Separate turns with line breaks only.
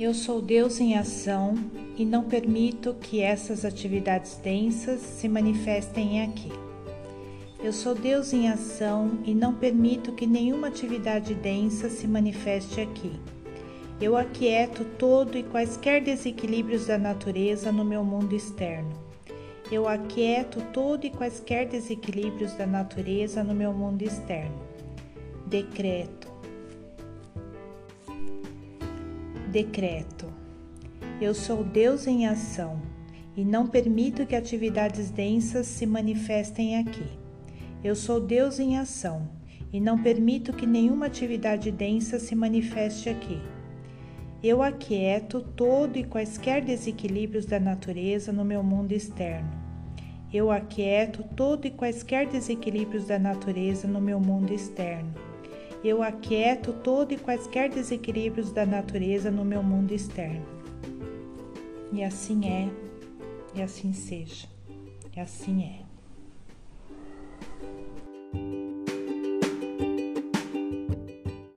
Eu sou Deus em ação e não permito que essas atividades densas se manifestem aqui. Eu sou Deus em ação e não permito que nenhuma atividade densa se manifeste aqui. Eu aquieto todo e quaisquer desequilíbrios da natureza no meu mundo externo. Eu aquieto todo e quaisquer desequilíbrios da natureza no meu mundo externo. Decreto. Decreto. Eu sou Deus em ação e não permito que atividades densas se manifestem aqui. Eu sou Deus em ação e não permito que nenhuma atividade densa se manifeste aqui. Eu aquieto todo e quaisquer desequilíbrios da natureza no meu mundo externo. Eu aquieto todo e quaisquer desequilíbrios da natureza no meu mundo externo eu aquieto todo e quaisquer desequilíbrios da natureza no meu mundo externo. E assim é, e assim seja, e assim é.